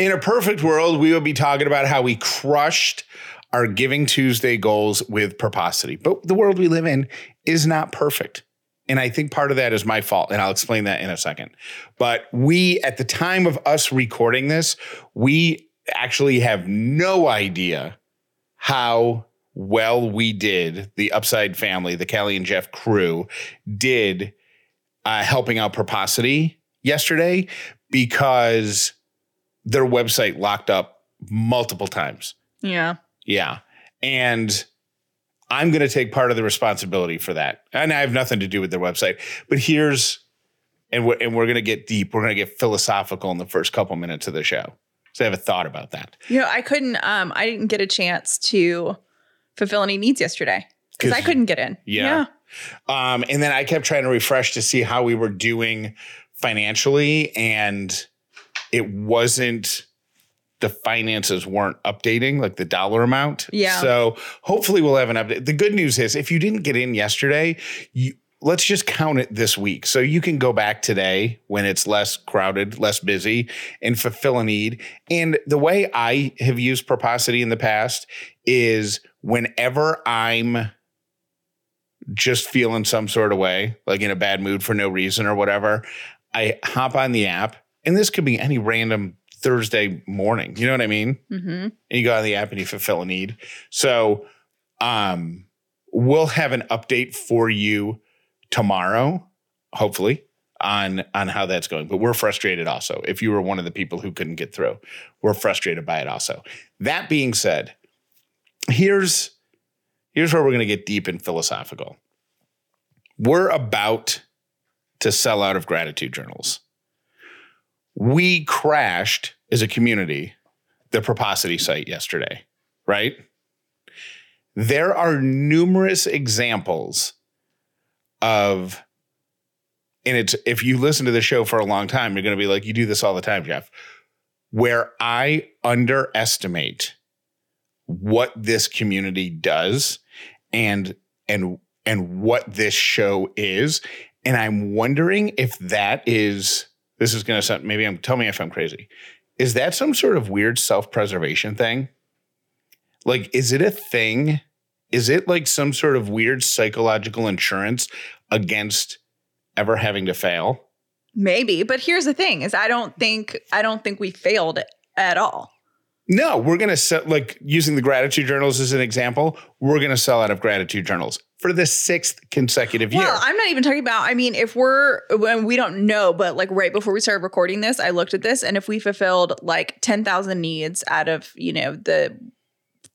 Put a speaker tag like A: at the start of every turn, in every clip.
A: In a perfect world, we would be talking about how we crushed our Giving Tuesday goals with Purposity. But the world we live in is not perfect. And I think part of that is my fault. And I'll explain that in a second. But we, at the time of us recording this, we actually have no idea how well we did, the Upside family, the Callie and Jeff crew, did uh, helping out Purposity yesterday because their website locked up multiple times.
B: Yeah.
A: Yeah. And I'm going to take part of the responsibility for that. And I have nothing to do with their website. But here's, and we're, and we're going to get deep. We're going to get philosophical in the first couple minutes of the show. So I have a thought about that.
B: You know, I couldn't, um, I didn't get a chance to fulfill any needs yesterday because I couldn't get in.
A: Yeah. Um, and then I kept trying to refresh to see how we were doing financially, and it wasn't the finances weren't updating, like the dollar amount.
B: Yeah.
A: So hopefully we'll have an update. The good news is if you didn't get in yesterday, you let's just count it this week. So you can go back today when it's less crowded, less busy, and fulfill a need. And the way I have used Purposity in the past is whenever I'm just feeling some sort of way, like in a bad mood for no reason or whatever, I hop on the app, and this could be any random Thursday morning. You know what I mean?
B: Mm-hmm.
A: And you go on the app and you fulfill a need. So, um, we'll have an update for you tomorrow, hopefully, on on how that's going. But we're frustrated also. If you were one of the people who couldn't get through, we're frustrated by it also. That being said, here's here's where we're going to get deep and philosophical. We're about to sell out of gratitude journals. We crashed as a community the Purposity site yesterday, right? There are numerous examples of, and it's if you listen to the show for a long time, you're going to be like, you do this all the time, Jeff, where I underestimate what this community does and and and what this show is and i'm wondering if that is this is going to sound maybe i'm tell me if i'm crazy. Is that some sort of weird self-preservation thing? Like is it a thing? Is it like some sort of weird psychological insurance against ever having to fail?
B: Maybe, but here's the thing: is I don't think I don't think we failed at all.
A: No, we're going to sell, like using the gratitude journals as an example, we're going to sell out of gratitude journals for the sixth consecutive year.
B: Well, I'm not even talking about. I mean, if we're when we don't know, but like right before we started recording this, I looked at this, and if we fulfilled like ten thousand needs out of you know the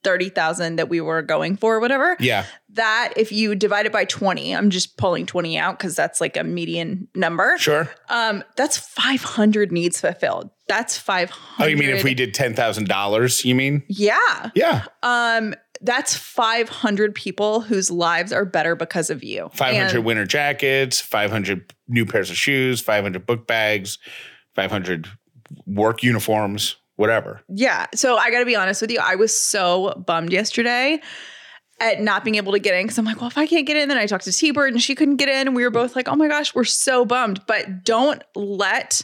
B: thirty thousand that we were going for, or whatever,
A: yeah.
B: that if you divide it by twenty, I'm just pulling twenty out because that's like a median number.
A: Sure.
B: Um, that's five hundred needs fulfilled. That's five
A: Oh,
B: hundred.
A: you mean if we did $10,000, you mean?
B: Yeah.
A: Yeah.
B: Um, that's 500 people whose lives are better because of you.
A: 500
B: And-
A: winter jackets, 500 new pairs of shoes, 500 book bags, 500 work uniforms, whatever.
B: Yeah. So I got to be honest with you. I was so bummed yesterday at not being able to get in because I'm like, well, if I can't get in, then I talked to T Bird and she couldn't get in. And we were both like, oh my gosh, we're so bummed. But don't let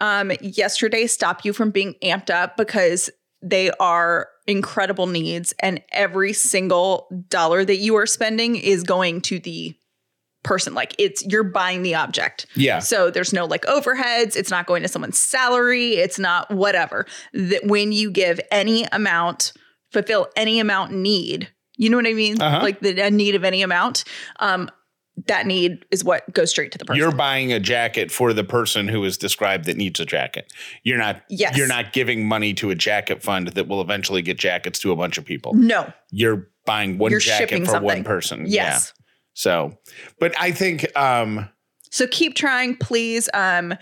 B: um, yesterday stop you from being amped up because they are incredible needs. And every single dollar that you are spending is going to the person. Like it's, you're buying the object.
A: Yeah.
B: So there's no like overheads. It's not going to someone's salary. It's not whatever. That when you give any amount, fulfill any amount need, you know what I mean?
A: Uh-huh.
B: Like the need of any amount. Um, that need is what goes straight to the person.
A: You're buying a jacket for the person who is described that needs a jacket. You're not
B: Yes.
A: you're not giving money to a jacket fund that will eventually get jackets to a bunch of people.
B: no.
A: You're buying one
B: You're
A: jacket for one person.
B: Yes.
A: Yeah. So, but I think um
B: So keep trying, please. Um,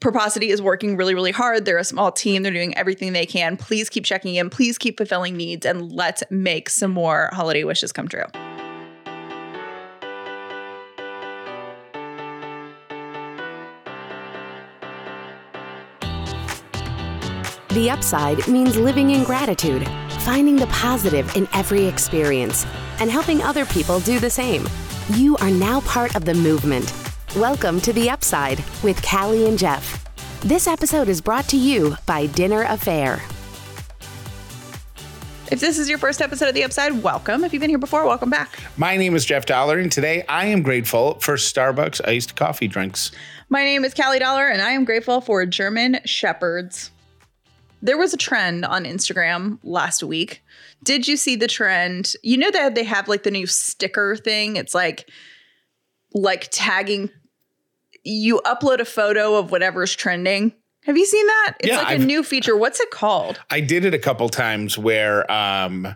B: Purposity is working really, really hard. They're a small team. They're doing everything they can. Please keep checking in. Please keep fulfilling needs and let's make some more holiday wishes come true.
C: The upside means living in gratitude, finding the positive in every experience, and helping other people do the same. You are now part of the movement. Welcome to the upside with Callie and Jeff. This episode is brought to you by Dinner A'Fare.
B: If this is your first episode of The Upside, welcome. If you've been here before, welcome back.
A: My name is Jeff Dauler, and today I am grateful for Starbucks iced coffee drinks.
B: My name is Callie Dauler, and I am grateful for German Shepherds. There was a trend on Instagram last week. Did you see the trend? You know that they have like the new sticker thing. It's like like tagging you upload a photo of whatever's trending. Have you seen that? It's
A: Yeah,
B: like a
A: I've-
B: new feature. What's it called?
A: I did it a couple times where um,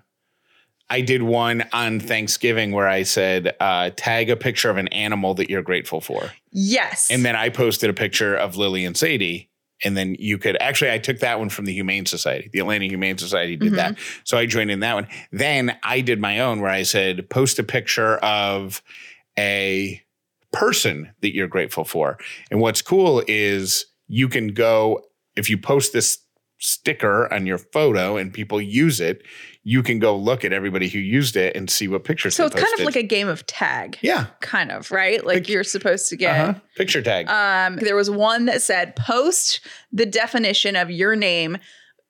A: I did one on Thanksgiving where I said, uh, tag a picture of an animal that you're grateful for.
B: Yes.
A: And then I posted a picture of Lily and Sadie. And then you could actually, I took that one from the Humane Society. The Atlanta Humane Society did that. Mm-hmm. So I joined in that one. Then I did my own where I said, post a picture of a person that you're grateful for. And what's cool is you can go, if you post this sticker on your photo and people use it, you can go look at everybody who used it and see what pictures
B: so it's kind of like a game of tag.
A: yeah,
B: Kind of, right? Like
A: Pic-
B: you're supposed to get
A: uh-huh. picture tag.
B: Um, there was one that said, post the definition of your name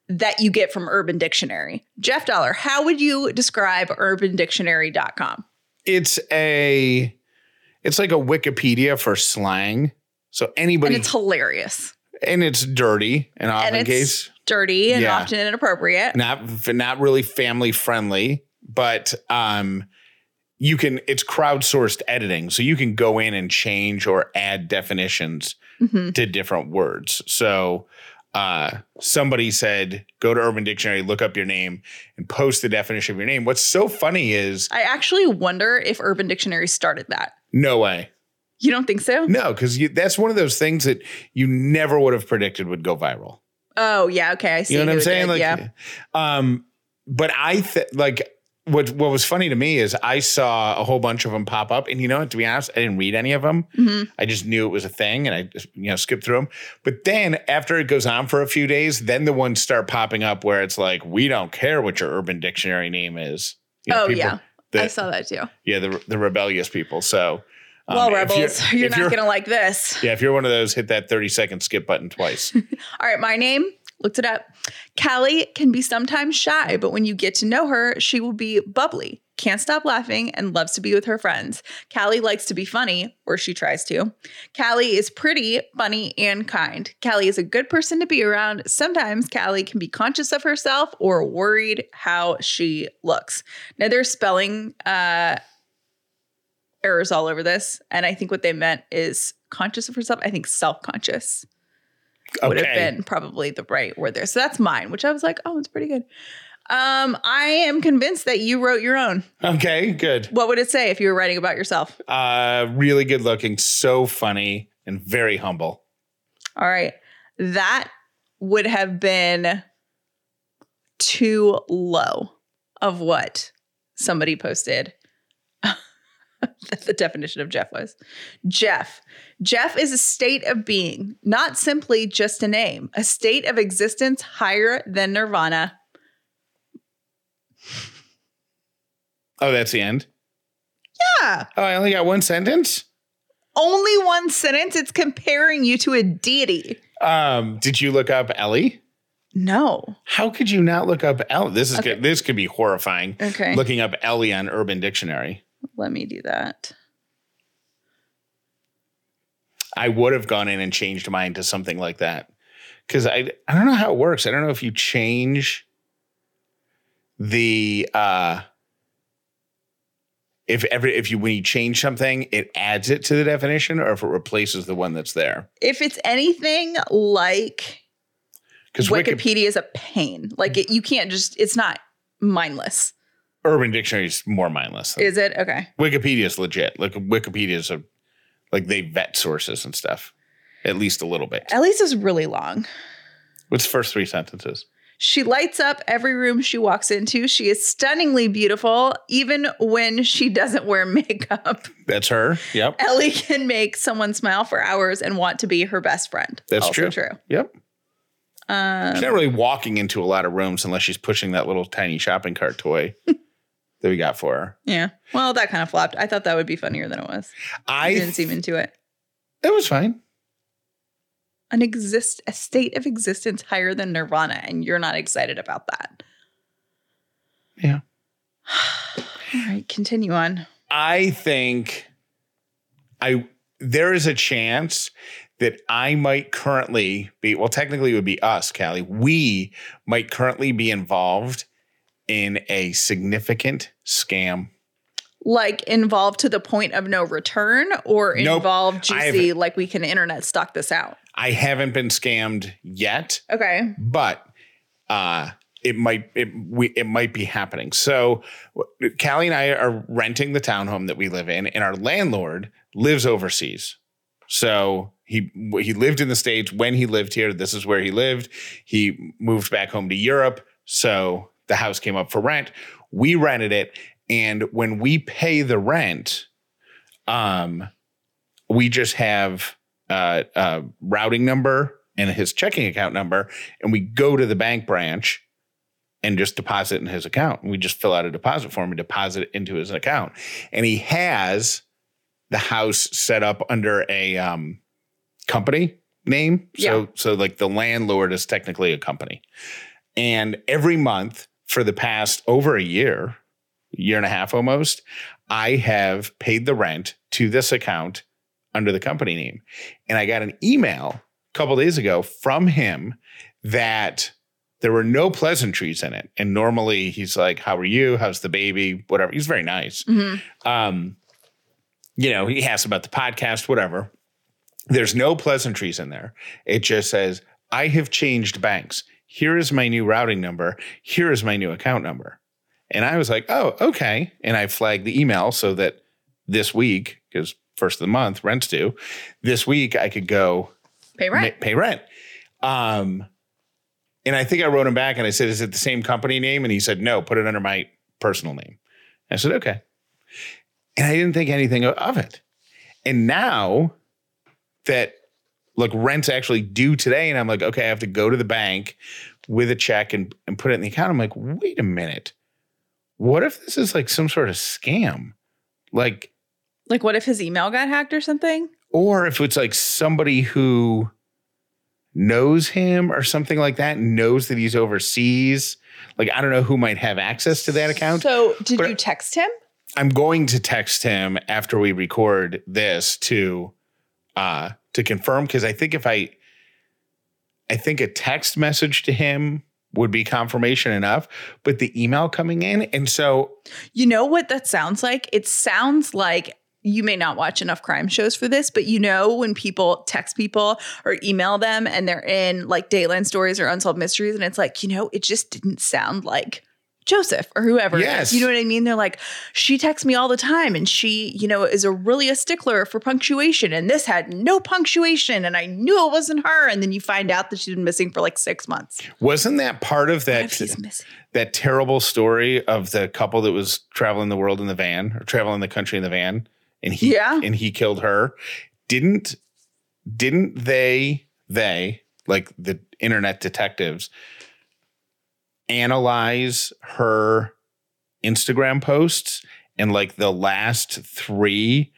B: that you get from Urban Dictionary. Jeff Dauler, how would you describe urbandictionary.com?
A: it's a it's like a Wikipedia for slang. So anybody
B: And it's hilarious.
A: And it's dirty and often
B: And it's
A: case
B: dirty and
A: Yeah.
B: often inappropriate.
A: not not really family friendly, but um you can it's crowdsourced editing. So you can go in and change or add definitions
B: Mhm.
A: to different words. So uh somebody said go to Urban Dictionary, look up your name and post the definition of your name. What's so funny is
B: I actually wonder if Urban Dictionary started that.
A: no way.
B: You don't think so?
A: No, because that's one of those things that you never would have predicted would go viral.
B: Oh, yeah. Okay. I see.
A: You know what I'm saying?
B: did,
A: Like,
B: yeah.
A: um, but I th- like what what was funny to me is I saw a whole bunch of them pop up, and you know? To be honest, I didn't read any of them.
B: Mhm.
A: I just knew it was a thing, and I just you know skipped through them. But then after it goes on for a few days, then the ones start popping up where it's like, we don't care what your Urban Dictionary name is. You know,
B: Oh,
A: people-
B: yeah.
A: the-
B: I saw that too.
A: yeah, the the rebellious people. So. Um,
B: well, Rebels, you're,
A: if
B: not going to like this.
A: Yeah, if you're one of those, hit that 30 second skip button twice.
B: All right, my name, looked it up. Callie can be sometimes shy, but when you get to know her, she will be bubbly, can't stop laughing, and loves to be with her friends. Callie likes to be funny, or she tries to. Callie is pretty, funny, and kind. Callie is a good person to be around. Sometimes Callie can be conscious of herself or worried how she looks. Now, there's spelling uh, errors all over this, and I think what they meant is conscious of herself. I think self conscious would have been probably the right word there. So that's mine, which I was like, oh, it's pretty good. Um, I am convinced that you wrote your own.
A: Okay, good.
B: What would it say if you were writing about yourself?
A: Uh, really good looking, so funny, and very humble.
B: All right. That would have been too low of what somebody posted. the definition of Jeff was Jeff. Jeff is a state of being, not simply just a name, a state of existence higher than nirvana.
A: Oh, that's the end.
B: Yeah.
A: Oh, I only got one sentence.
B: Only one sentence. It's comparing you to a deity.
A: Um, did you look up Ellie?
B: No.
A: How could you not look up Ellie? This is
B: Okay.
A: good. This could be horrifying.
B: Okay.
A: Looking up Ellie on Urban Dictionary.
B: Let me do that.
A: I would have gone in and changed mine to something like that. Cause I I don't know how it works. I don't know if you change the uh if every if you when you change something, it adds it to the definition or if it replaces the one that's there.
B: If it's anything like
A: Because
B: Wikipedia is a pain. Like it, you can't just. It's not mindless.
A: Urban Dictionary is more mindless.
B: Is it okay?
A: Wikipedia is legit. Like Wikipedia is a like they vet sources and stuff. At least a little bit.
B: At least it's really long.
A: What's the first three sentences?
B: She lights up every room she walks into. She is stunningly beautiful, even when she doesn't wear makeup.
A: That's her. Yep.
B: Ellie can make someone smile for hours and want to be her best friend.
A: That's
B: also
A: true.
B: true.
A: Yep.
B: Um,
A: She's not really walking into a lot of rooms unless she's pushing that little tiny shopping cart toy that we got for her.
B: yeah. Well, that kind of flopped. I thought that would be funnier than it was. I
A: I
B: didn't seem into it.
A: it was fine.
B: an exist a state of existence higher than nirvana and you're not excited about that.
A: Yeah.
B: All right, continue on.
A: I think I there is a chance that I might currently be well, technically it would be us, Callie. We might currently be involved in a significant scam.
B: Like involved to the point of no return or
A: Nope.
B: involved juicy like we can internet stock this out.
A: I haven't been scammed yet.
B: Okay.
A: but uh it might it we it might be happening. So Callie and I are renting the townhome that we live in, and our landlord lives overseas. So he he lived in the states when he lived here. This is where he lived. He moved back home to Europe. So the house came up for rent. We rented it, and when we pay the rent, um, we just have uh, a routing number and his checking account number, and we go to the bank branch and just deposit in his account. We just fill out a deposit form and deposit it into his account. And he has the house set up under a um, company name. So
B: Yeah.
A: so like the landlord is technically a company. And every month for the past over a year, year and a half almost, I have paid the rent to this account under the company name. And I got an email a couple days ago from him that there were no pleasantries in it. And normally he's like, How are you? How's the baby? Whatever. He's very nice.
B: Mhm.
A: Um, you know, he asks about the podcast, whatever. There's no pleasantries in there. It just says, I have changed banks. Here is my new routing number. Here is my new account number. And I was like, oh, okay. And I flagged the email so that this week, because first of the month, rent's due, this week I could go
B: Pay rent.
A: ma- pay rent. Um, and I think I wrote him back and I said, "Is it the same company name?" And he said, "No, put it under my personal name." I said, "Okay." And I didn't think anything of it. And now that look, rent's actually due today, and I'm like, okay, I have to go to the bank with a check and, and put it in the account. I'm like, wait a minute. What if this is like some sort of scam? Like,
B: Like what if his email got hacked or something?
A: or if it's like somebody who knows him or something like that, knows that he's overseas. Like I don't know who might have access to that account.
B: So did you text him?
A: I'm going to text him after we record this to uh to confirm because I think if I I think a text message to him would be confirmation enough, but the email coming in and so
B: You know what that sounds like? It sounds like you may not watch enough crime shows for this, but you know when people text people or email them and they're in like Dateline stories or unsolved mysteries, and it's like, you know, it just didn't sound like Joseph or whoever.
A: Yes.
B: You know what I mean? They're like, she texts me all the time and she, you know, is a really a stickler for punctuation. And this had no punctuation and I knew it wasn't her. And then you find out that she's been missing for like six months.
A: wasn't that part of that
B: if he's missing?
A: that terrible story of the couple that was traveling the world in the van or traveling the country in the van and he
B: Yeah.
A: and he killed her didn't didn't they they like the internet detectives analyze her instagram posts and like the last 3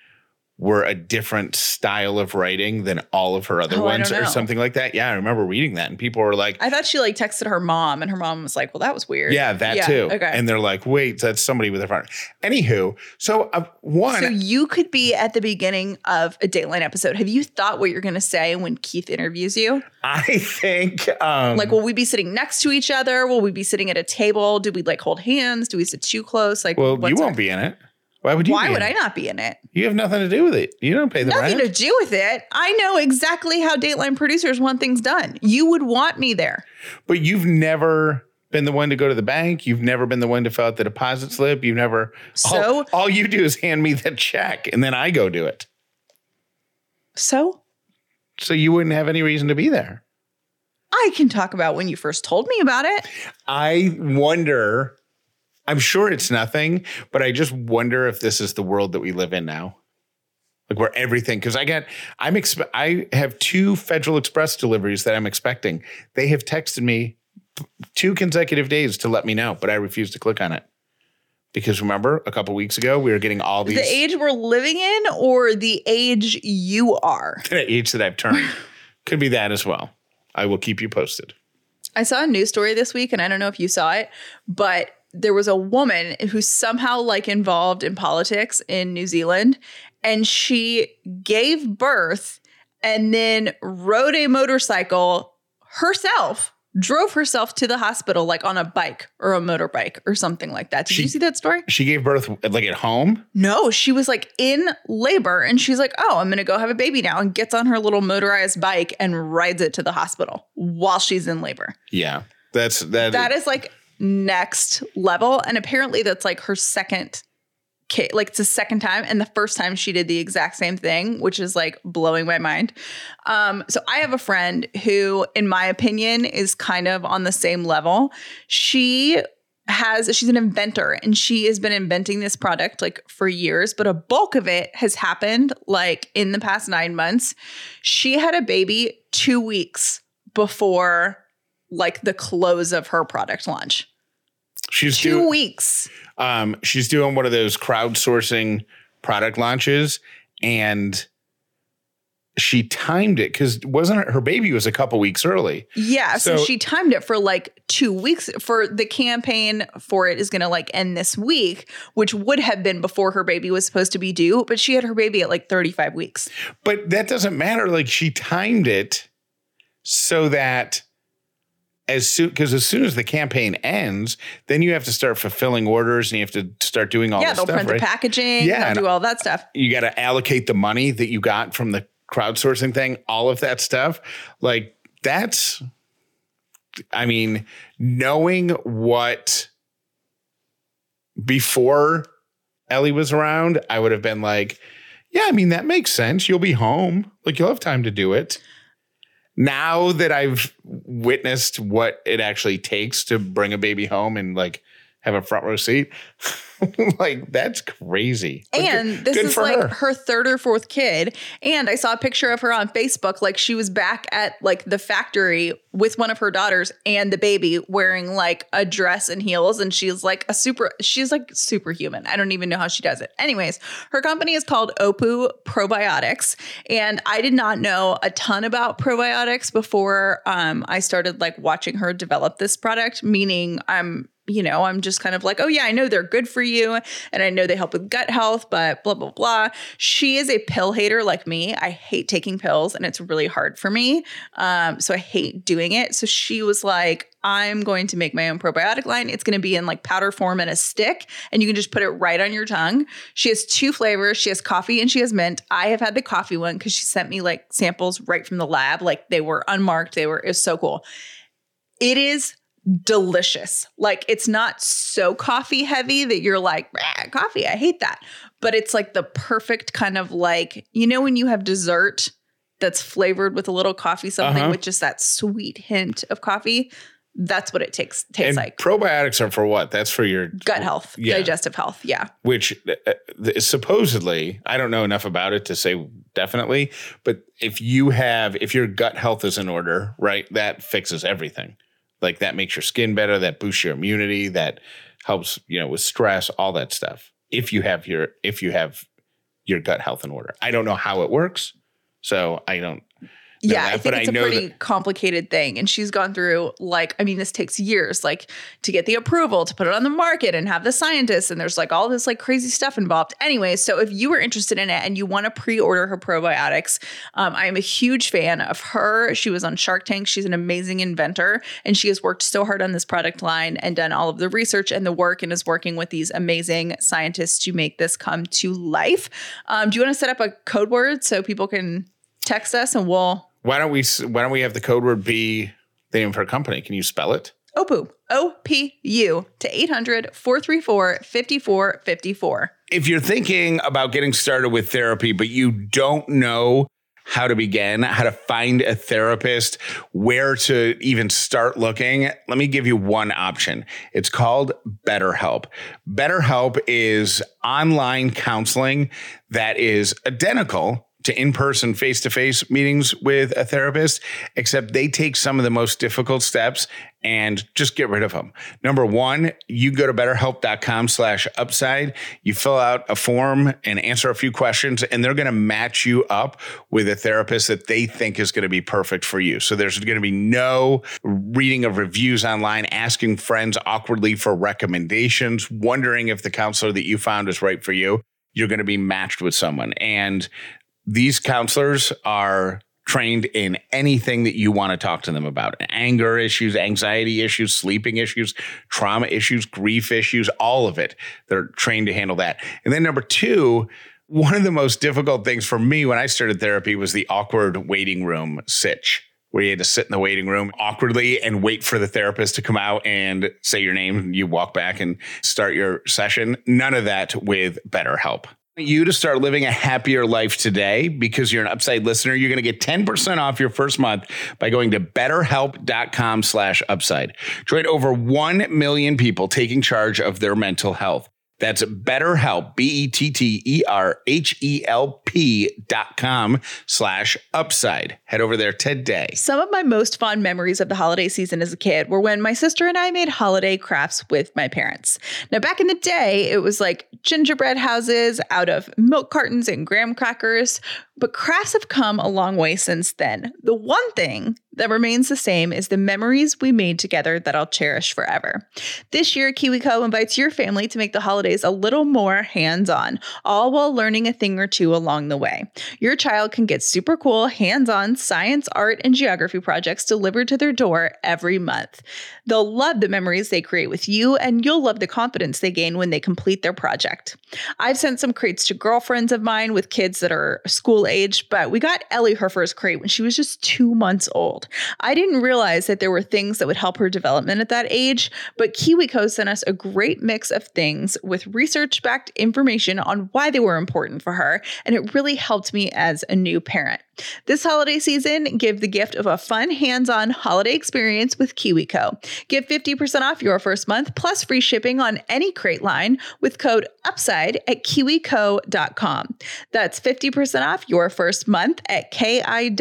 A: were a different style of writing than all of her other
B: Oh,
A: ones or something like that yeah i remember reading that and people were like
B: I thought she like texted her mom and her mom was like, well, that was weird.
A: yeah, that too.
B: Okay.
A: And they're like, wait, that's somebody with a phone. Anywho, so uh, one,
B: So you could be at the beginning of a Dateline episode. Have you thought what you're going to say when Keith interviews you?
A: I think, um,
B: Like, will we be sitting next to each other? Will we be sitting at a table? Do we like hold hands? Do we sit too close? Like,
A: well, you won't
B: our-
A: be in it. Why would you?
B: Why would I not be in it?
A: You have nothing to do with it. You don't pay the rent.
B: Nothing
A: rent.
B: to do with it. I know exactly how Dateline producers want things done. You would want me there.
A: but you've never been the one to go to the bank. You've never been the one to fill out the deposit slip. You've never.
B: So-
A: all, all you do is hand me the check, and then I go do it.
B: So
A: So you wouldn't have any reason to be there.
B: I can talk about when you first told me about it.
A: I wonder. I'm sure it's nothing, but I just wonder if this is the world that we live in now. Like where everything, because I got, I'm expe- I have two Federal Express deliveries that I'm expecting. They have texted me two consecutive days to let me know, but I refuse to click on it because remember a couple weeks ago we were getting all these
B: The age we're living in or the age you are?
A: the age that I've turned. Could be that as well. I will keep you posted.
B: I saw a news story this week, and I don't know if you saw it, but there was a woman who's somehow like involved in politics in New Zealand, and she gave birth and then rode a motorcycle herself drove herself to the hospital like on a bike or a motorbike or something like that. Did
A: She-
B: you see that story?
A: She gave birth like at home.
B: No, she was like in labor and she's like, "Oh, I'm going to go have a baby now." And gets on her little motorized bike and rides it to the hospital while she's in labor.
A: Yeah, that's that.
B: That is like next level. And apparently that's like her second ki- like it's the second time and the first time she did the exact same thing which is like blowing my mind. Um so i have a friend who in my opinion is kind of on the same level. She has she's an inventor and she has been inventing this product like for years but a bulk of it has happened like in the past 9 months. She had a baby 2 weeks before like the close of her product launch
A: she's
B: two
A: doing.
B: weeks.
A: Um, she's doing one of those crowdsourcing product launches, and she timed it because wasn't it, her baby was a couple weeks early.
B: Yeah, so,
A: So-
B: she timed it for like two weeks. For the campaign for it is going to like end this week, which would have been before her baby was supposed to be due. But she had her baby at like thirty five weeks.
A: But that doesn't matter. Like she timed it so that as soon because as soon as the campaign ends, then you have to start fulfilling orders and you have to start doing all
B: yeah,
A: this
B: they'll
A: stuff.
B: print
A: right?
B: the packaging.
A: Yeah,
B: do all that stuff.
A: you got to allocate the money that you got from the crowdsourcing thing, all of that stuff. Like that's, I mean, knowing what before Ellie was around, I would have been like, yeah, I mean, that makes sense. You'll be home. Like you'll have time to do it. Now that I've witnessed what it actually takes to bring a baby home and like have a front row seat, like that's crazy. But good-
B: And this
A: good
B: is like
A: her.
B: her. third or fourth kid. And I saw a picture of her on Facebook. Like she was back at like the factory with one of her daughters and the baby wearing like a dress and heels. And she's like a super, she's like superhuman. I don't even know how she does it. Anyways, her company is called Opu Probiotics. And I did not know a ton about probiotics before um, I started like watching her develop this product, meaning I'm you know, I'm just kind of like, oh, yeah, I know they're good for you. And I know they help with gut health, but blah, blah, blah. She is a pill hater like me. I hate taking pills and it's really hard for me. Um, so I hate doing it. So she was like, I'm going to make my own probiotic line. It's going to be in like powder form and a stick, and you can just put it right on your tongue. She has two flavors. She has coffee and she has mint. I have had the coffee one because she sent me like samples right from the lab. Like they were unmarked. They were, it was so cool. It is delicious. Like it's not so coffee heavy that you're like, coffee, I hate that. But it's like the perfect kind of like, you know, when you have dessert that's flavored with a little coffee something
A: Uh-huh.
B: with just that sweet hint of coffee. That's what it takes tastes
A: and
B: like.
A: probiotics are for what? That's for your
B: Gut health,
A: Yeah.
B: digestive health. Yeah.
A: which uh, uh, supposedly I don't know enough about it to say definitely, but if you have if your gut health is in order, right, that fixes everything. Like that makes your skin better, that boosts your immunity, that helps, you know, with stress, all that stuff. If you have your if you have your gut health in order. I don't know how it works. So I don't
B: yeah,
A: that,
B: I think it's
A: I
B: a pretty
A: that
B: complicated thing. And she's gone through like, I mean, this takes years, like to get the approval to put it on the market and have the scientists, and there's like all this like crazy stuff involved. Anyway, so if you were interested in it and you want to pre-order her probiotics, um, I am a huge fan of her. She was on Shark Tank. She's an amazing inventor, and she has worked so hard on this product line and done all of the research and the work, and is working with these amazing scientists to make this come to life. Um, do you want to set up a code word so people can text us and we'll
A: why don't we why don't we have the code word be the name of her company? Can you spell it?
B: OPU, O P U to 800 434 5454.
A: if you're thinking about getting started with therapy, but you don't know how to begin, how to find a therapist, where to even start looking, let me give you one option. It's called BetterHelp. BetterHelp is online counseling that is identical to in person, face to face meetings with a therapist, except they take some of the most difficult steps and just get rid of them. Number one, you go to betterhelp.com slash upside. You fill out a form and answer a few questions, and they're going to match you up with a therapist that they think is going to be perfect for you. So there's going to be no reading of reviews online, asking friends awkwardly for recommendations, wondering if the counselor that you found is right for you. You're going to be matched with someone. And these counselors are trained in anything that you want to talk to them about anger issues, anxiety issues, sleeping issues, trauma issues, grief issues, all of it. They're trained to handle that. And then number two, one of the most difficult things for me when I started therapy was the awkward waiting room sitch. Where you had to sit in the waiting room awkwardly and wait for the therapist to come out and say your name. You walk back and start your session. None of that with BetterHelp you to start living a happier life today because you're an upside listener. You're going to get 10% off your first month by going to betterhelp.com slash upside. Join over 1 million people taking charge of their mental health that's BetterHelp, B-E-T-T-E-R-H-E-L-P dot com slash upside. Head over there today.
B: Some of my most fond memories of the holiday season as a kid were when my sister and I made holiday crafts with my parents. Now, back in the day, it was like gingerbread houses out of milk cartons and graham crackers, but crafts have come a long way since then. The one thing that remains the same is the memories we made together that I'll cherish forever. This year, KiwiCo invites your family to make the holidays a little more hands on, all while learning a thing or two along the way. Your child can get super cool, hands on science, art, and geography projects delivered to their door every month. They'll love the memories they create with you, and you'll love the confidence they gain when they complete their project. I've sent some crates to girlfriends of mine with kids that are school age, but we got Ellie her first crate when she was just two months old. I didn't realize that there were things that would help her development at that age, but KiwiCo sent us a great mix of things with research backed information on why they were important for her, and it really helped me as a new parent. This holiday season, give the gift of a fun hands on holiday experience with KiwiCo. Get 50% off your first month plus free shipping on any crate line with code UPSIDE at kiwico.com. That's 50% off your first month at K-I-W-I-C-O.com,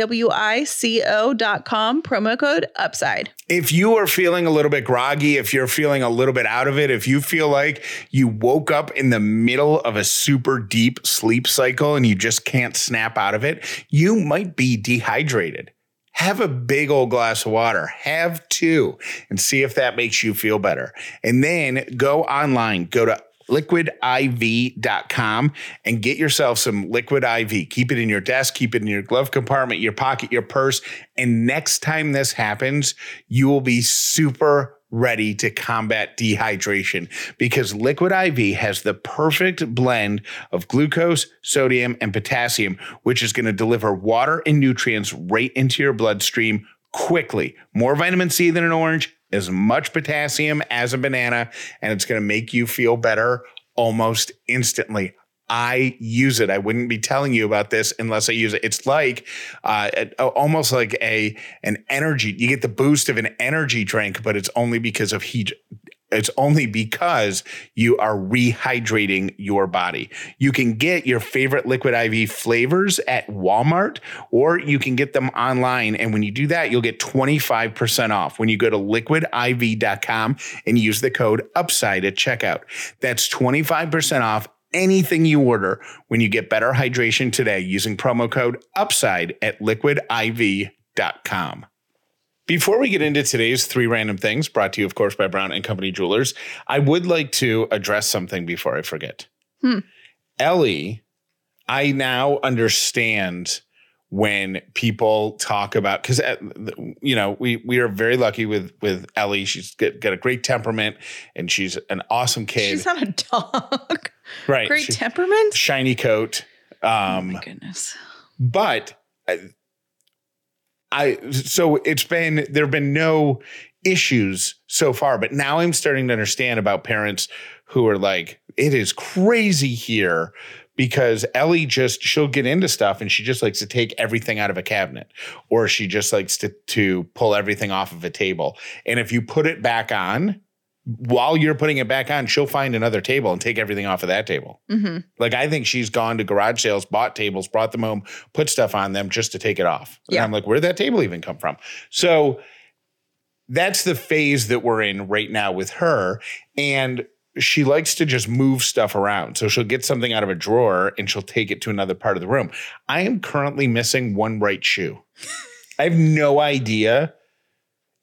B: promo code UPSIDE.
A: If you are feeling a little bit groggy, if you're feeling a little bit out of it, if you feel like you woke up in the middle of a super deep sleep cycle and you just can't snap out of it, you might be dehydrated. Have a big old glass of water, have two, and see if that makes you feel better. And then go online, go to liquidiv.com and get yourself some liquid IV. Keep it in your desk, keep it in your glove compartment, your pocket, your purse. And next time this happens, you will be super ready to combat dehydration because Liquid IV has the perfect blend of glucose, sodium, and potassium, which is going to deliver water and nutrients right into your bloodstream quickly. More vitamin C than an orange, as much potassium as a banana, and it's going to make you feel better almost instantly. I use it. I wouldn't be telling you about this unless I use it. It's like uh, almost like a an energy. You get the boost of an energy drink, but it's only because of heat it's only because you are rehydrating your body. You can get your favorite liquid IV flavors at Walmart or you can get them online. And when you do that, you'll get 25% off when you go to liquidiv.com and use the code UPSIDE at checkout. That's 25% off anything you order when you get better hydration today using promo code UPSIDE at liquidiv.com. Before we get into today's three random things, brought to you, of course, by Brown and Company Jewelers, I would like to address something before I forget. Hmm. Ellie, I now understand when people talk about because uh, you know we we are very lucky with with Ellie. She's got, got, a great temperament and she's an awesome kid.
B: She's not a dog,
A: right?
B: Great she, temperament,
A: shiny coat.
B: Um, oh my goodness!
A: But uh, I so it's been there've been no issues so far, but now I'm starting to understand about parents who are like, it is crazy here because Ellie just she'll get into stuff and she just likes to take everything out of a cabinet or she just likes to to pull everything off of a table. And if you put it back on, while you're putting it back on, she'll find another table and take everything off of that table.
B: hmm
A: Like I think she's gone to garage sales, bought tables, brought them home, put stuff on them just to take it off. And
B: Yeah.
A: I'm like, where did that table even come from? So that's the phase that we're in right now with her. And she likes to just move stuff around. So she'll get something out of a drawer and she'll take it to another part of the room. I am currently missing one right shoe. I have no idea.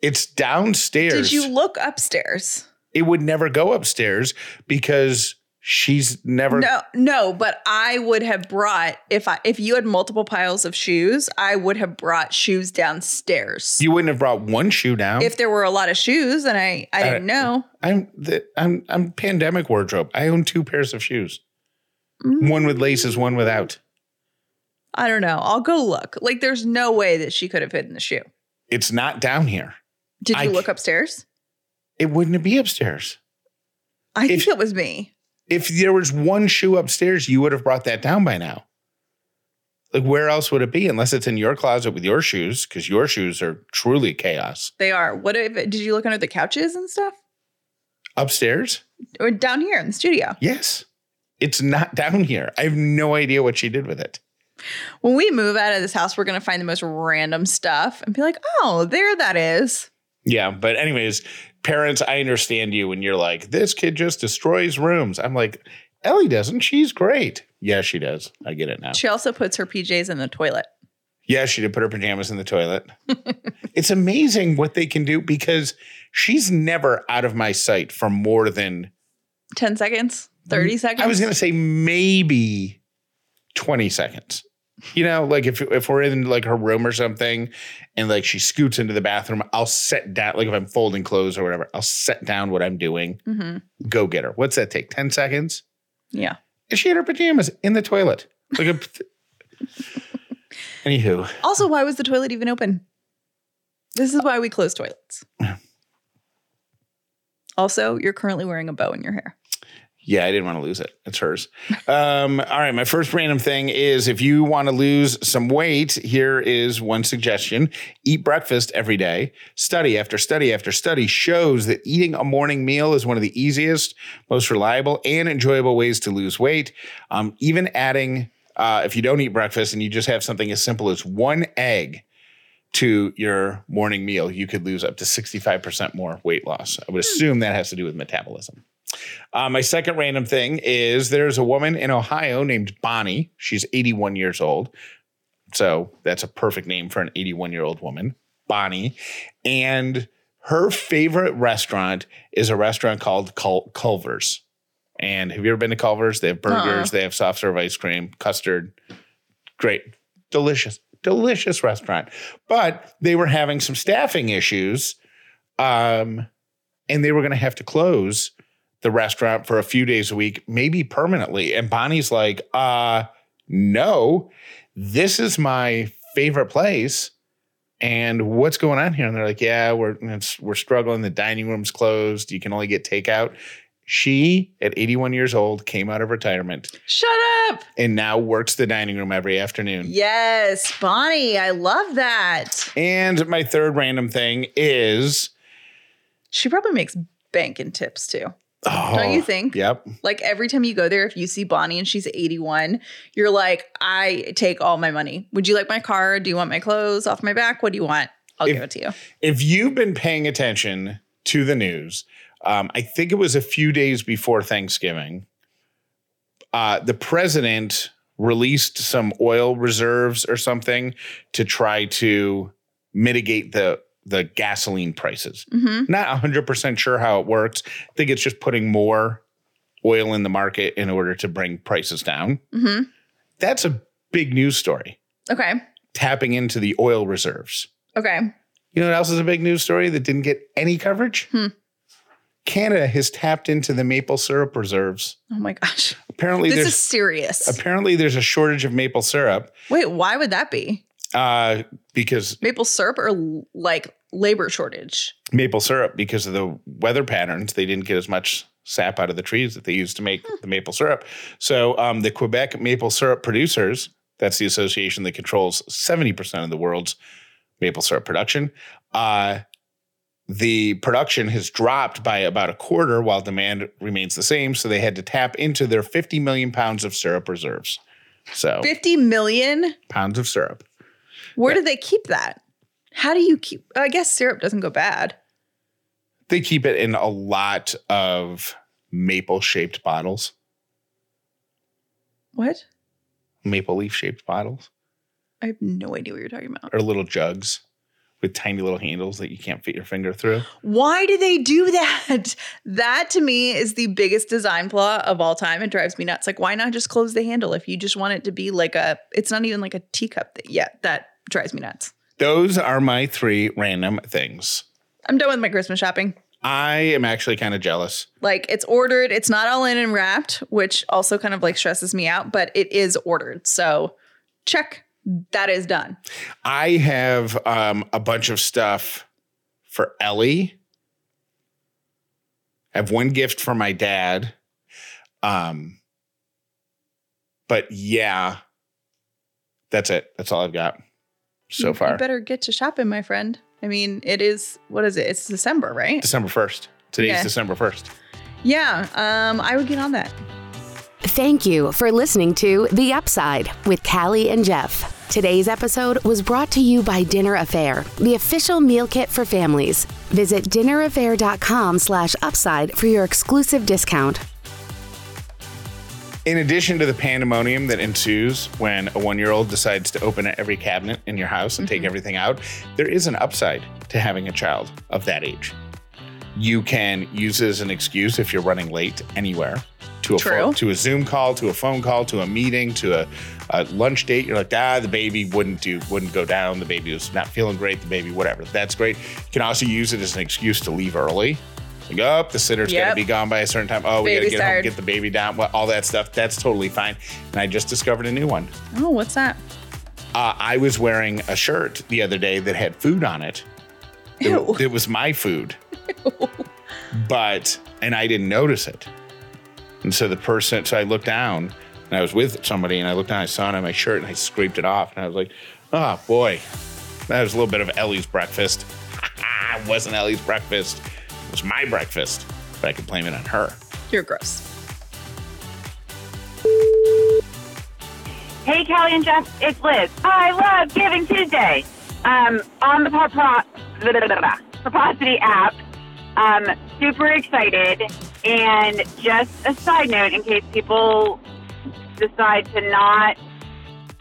A: It's downstairs
B: Did you look upstairs?
A: It would never go upstairs because she's never
B: No, no, but I would have brought if I if you had multiple piles of shoes, I would have brought shoes downstairs.
A: you wouldn't have brought one shoe down.
B: if there were a lot of shoes and I I didn't know.
A: I'm the I'm I'm pandemic wardrobe. I own two pairs of shoes.
B: Mm.
A: One with laces, one without.
B: I don't know. I'll go look. Like there's no way that she could have hidden the shoe.
A: It's not down here.
B: Did you
A: c-
B: look upstairs?
A: It wouldn't be upstairs.
B: I think it was me.
A: If there was one shoe upstairs, you would have brought that down by now. Like where else would it be unless it's in your closet with your shoes because your shoes are truly chaos.
B: They are. What if did you look under the couches and stuff?
A: Upstairs?
B: Or down here in the studio?
A: Yes. It's not down here. I have no idea what she did with it.
B: When we move out of this house, we're gonna find the most random stuff and be like, oh, there that is.
A: Yeah, but anyways, parents, I understand you when you're like, this kid just destroys rooms. I'm like, Ellie doesn't. She's great. Yeah, she does. I get it now.
B: She also puts her PJs in the toilet.
A: Yeah, she did put her pajamas in the toilet. it's amazing what they can do because she's never out of my sight for more than
B: 10 seconds, 30 seconds.
A: I was going to say maybe 20 seconds. You know, like if if we're in like her room or something and like she scoots into the bathroom, I'll set down like if I'm folding clothes or whatever, I'll set down what I'm doing,
B: hmm
A: go get her. What's that take? 10 seconds?
B: Yeah.
A: Is she in her pajamas in the toilet. Like a Anywho,
B: Also, why was the toilet even open? This is why we close toilets. also, you're currently wearing a bow in your hair.
A: Yeah, I didn't want to lose it. It's hers. Um, all right. My first random thing is if you want to lose some weight, here is one suggestion eat breakfast every day. Study after study after study shows that eating a morning meal is one of the easiest, most reliable, and enjoyable ways to lose weight. Um, even adding, uh, if you don't eat breakfast and you just have something as simple as one egg to your morning meal, you could lose up to 65% more weight loss. I would assume that has to do with metabolism. Uh, my second random thing is there's a woman in Ohio named Bonnie. She's 81 years old. So that's a perfect name for an 81 year old woman, Bonnie. And her favorite restaurant is a restaurant called Cul- Culver's. And have you ever been to Culver's? They have burgers,
B: Uh-uh.
A: they have soft serve ice cream, custard. Great, delicious, delicious restaurant. But they were having some staffing issues. Um, and they were going to have to close the restaurant for a few days a week, maybe permanently. And Bonnie's like, uh, no, this is my favorite place. And what's going on here? And they're like, yeah, we're it's, we're struggling. The dining room's closed. You can only get takeout. She, at 81 years old, came out of retirement
B: Shut up.
A: and now works the dining room every afternoon.
B: Yes, Bonnie. I love that.
A: And my third random thing is,
B: She probably makes bank and tips too.
A: Oh,
B: Don't you think?
A: Yep.
B: Like every time you go there, if you see Bonnie and she's 81, you're like, I take all my money. Would you like my car? Do you want my clothes off my back? What do you want? I'll
A: If-
B: give it to you.
A: if you've been paying attention to the news, um, I think it was a few days before Thanksgiving, uh, the president released some oil reserves or something to try to mitigate the the gasoline prices.
B: hmm
A: Not 100% sure how it works. I think it's just putting more oil in the market in order to bring prices down.
B: hmm
A: That's a big news story.
B: Okay.
A: Tapping into the oil reserves.
B: Okay.
A: You know what else is a big news story that didn't get any coverage?
B: Hmm.
A: Canada has tapped into the maple syrup reserves.
B: Oh my gosh.
A: Apparently,
B: This is serious.
A: apparently there's a shortage of maple syrup
B: Wait, why would that be?
A: Uh, because
B: Maple syrup or like labor shortage?
A: maple syrup because of the weather patterns. They didn't get as much sap out of the trees that they used to make the maple syrup. So um, the Quebec maple syrup producers, that's the association that controls 70% of the world's maple syrup production. Uh, the production has dropped by about a quarter while demand remains the same. So they had to tap into their 50 million pounds of syrup reserves. So
B: 50 million?
A: pounds of syrup.
B: Where do they keep that? How do you keep I guess syrup doesn't go bad.
A: They keep it in a lot of maple shaped bottles,
B: What?
A: maple leaf shaped bottles,
B: I have no idea what you're talking about.
A: or little jugs with tiny little handles that you can't fit your finger through.
B: Why do they do that? That to me is the biggest design flaw of all time. It drives me nuts. Like, why not just close the handle if you just want it to be like a, it's not even like a teacup. That, yeah, that drives me nuts.
A: Those are my three random things.
B: I'm done with my Christmas shopping.
A: I am actually kind of jealous.
B: Like, it's ordered, it's not all in and wrapped, which also kind of like stresses me out, but it is ordered. So, check. That is done.
A: I have um, a bunch of stuff for Ellie. I have one gift for my dad. Um, but yeah, that's it. That's all I've got so
B: You-
A: far.
B: You better get to shopping, my friend. I mean, it is, what is it? It's December, right?
A: December 1st. Today's
B: Okay.
A: December 1st.
B: Yeah. Um, I would get on that.
C: Thank you for listening to The Upside with Callie and Jeff. Today's episode was brought to you by Dinner A'Fare, the official meal kit for families. Visit dinnerafare.com slash upside for your exclusive discount.
A: In addition to the pandemonium that ensues when a one year old decides to open every cabinet in your house and take everything out, there is an upside to having a child of that age. You can use it as an excuse if you're running late anywhere to a
B: True.
A: phone, to a Zoom call, to a phone call, to a meeting, to a, a lunch date. You're like, ah, the baby wouldn't do, wouldn't go down. The baby was not feeling great. The baby, whatever. That's great. You can also use it as an excuse to leave early. Like, oh, the sitter's got to be gone by a certain time. Oh, we got to get home, get the baby down. All that stuff. That's totally fine. And I just discovered a new one.
B: Oh, what's that?
A: Uh, I was wearing a shirt the other day that had food on it. It,
B: Ew.
A: it was my food, Ew. but and I didn't notice it. And so the person, so I looked down and I was with somebody and I looked down, I saw it on my shirt and I scraped it off and I was like, oh boy, that was a little bit of Ellie's breakfast. it wasn't Ellie's breakfast. It was my breakfast, but I could blame it on her.
B: You're gross.
D: Hey, Callie and Jeff, it's Liz. I love Giving Tuesday. Um, on the Propro- Purposity app, um, super excited. And just a side note, in case people decide to not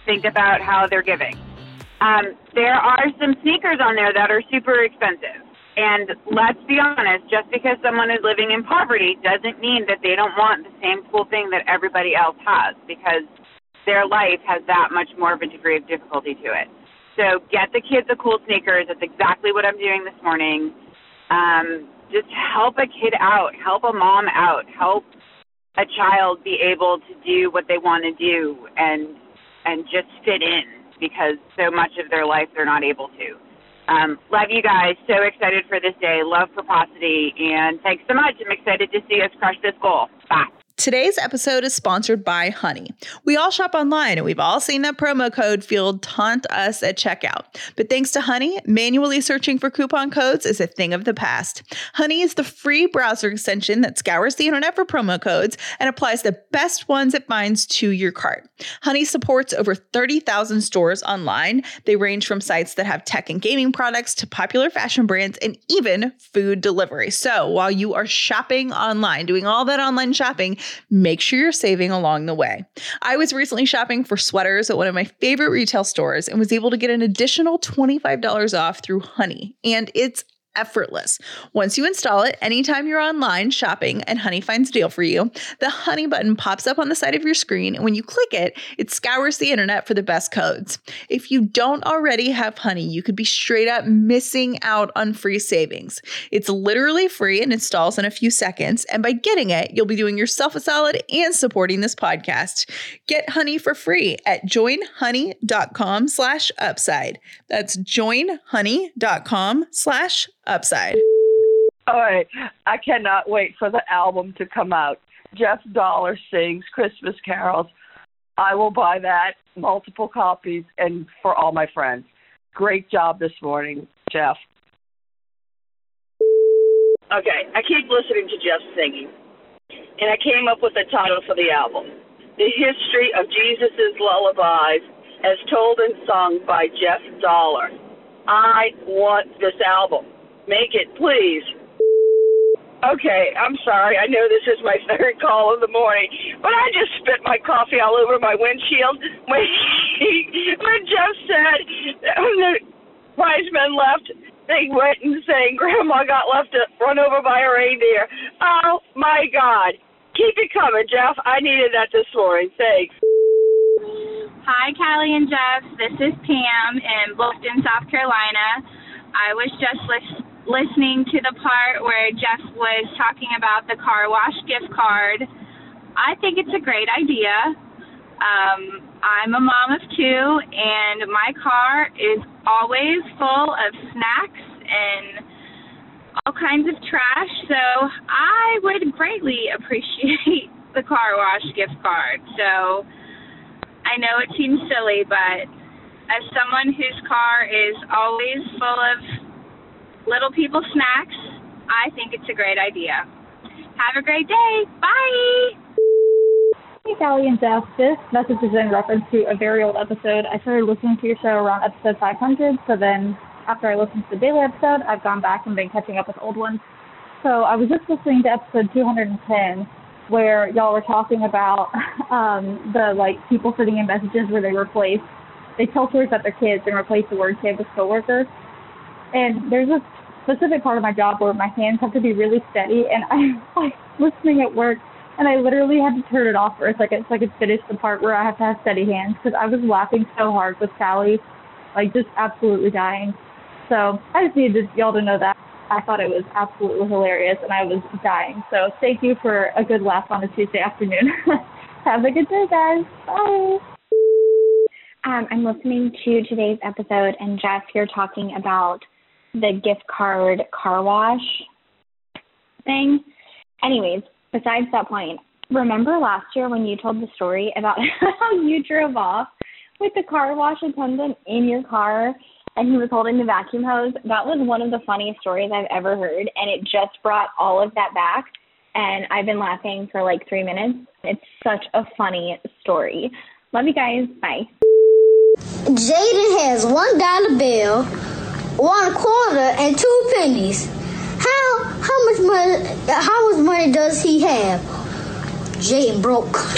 D: think about how they're giving, um, there are some sneakers on there that are super expensive. And let's be honest, just because someone is living in poverty doesn't mean that they don't want the same cool thing that everybody else has because their life has that much more of a degree of difficulty to it. So get the kids the cool sneakers. That's exactly what I'm doing this morning. Um, just help a kid out, help a mom out, help a child be able to do what they want to do and and just fit in because so much of their life they're not able to. Um, love you guys. So excited for this day. Love Purposity. And thanks so much. I'm excited to see us crush this goal. Bye.
B: Today's episode is sponsored by Honey. We all shop online and we've all seen that promo code field taunt us at checkout. But thanks to Honey, manually searching for coupon codes is a thing of the past. Honey is the free browser extension that scours the internet for promo codes and applies the best ones it finds to your cart. Honey supports over 30,000 stores online. They range from sites that have tech and gaming products to popular fashion brands and even food delivery. So while you are shopping online, doing all that online shopping, make sure you're saving along the way. I was recently shopping for sweaters at one of my favorite retail stores and was able to get an additional $25 off through Honey. And it's effortless. Once you install it, anytime you're online shopping and Honey finds a deal for you, the Honey button pops up on the side of your screen. And when you click it, it scours the internet for the best codes. If you don't already have Honey, you could be straight up missing out on free savings. It's literally free and installs in a few seconds. And by getting it, you'll be doing yourself a solid and supporting this podcast. Get Honey for free at joinhoney.com slash upside. That's joinhoney.com slash upside.
E: All right. I cannot wait for the album to come out. Jeff Dauler sings Christmas carols. I will buy that, multiple copies, and for all my friends. Great job this morning, Jeff. Okay, I keep listening to Jeff singing, and I came up with a title for the album The History of Jesus' Lullabies, as told and sung by Jeff Dauler. I want this album. Make it, please. Okay, I'm sorry. I know this is my third call of the morning, but I just spit my coffee all over my windshield when, he, when Jeff said when the wise men left they went and saying Grandma got left to run over by a reindeer. Oh my God! Keep it coming, Jeff. I needed that this morning. Thanks.
F: Hi, Callie and Jeff. This is Pam in Bluffton, South Carolina. I was just lis- listening to the part where Jeff was talking about the car wash gift card. I think it's a great idea. Um, I'm a mom of two, and my car is always full of snacks and all kinds of trash. So I would greatly appreciate the car wash gift card. So I know it seems silly, but as someone whose car is always full of little people snacks, I think it's a great idea. Have a great day. Bye.
G: Hey, Callie and Jeff. This message is in reference to a very old episode. I started listening to your show around episode 500, so then after I listened to the daily episode, I've gone back and been catching up with old ones. So I was just listening to episode 210, where y'all were talking about um, the like people sending in messages where they replace, they tell stories about their kids and replace the word kid with coworker. And there's a specific part of my job where my hands have to be really steady, and I'm like listening at work and I literally had to turn it off for a second so I could finish the part where I have to have steady hands because I was laughing so hard with Sally, like just absolutely dying. So I just needed y'all to know that. I thought it was absolutely hilarious and I was dying. So thank you for a good laugh on a Tuesday afternoon. have a good day, guys. Bye.
H: Um, I'm listening to today's episode, and Jeff, you're talking about the gift card car wash thing. Anyways, besides that point, remember last year when you told the story about how you drove off with the car wash attendant in your car and he was holding the vacuum hose? That was one of the funniest stories I've ever heard, and it just brought all of that back. And I've been laughing for like three minutes. It's such a funny story. Love you guys. Bye.
I: Jaden has one dollar bill, one quarter and two pennies. How how much money how much money does he have? Jay broke.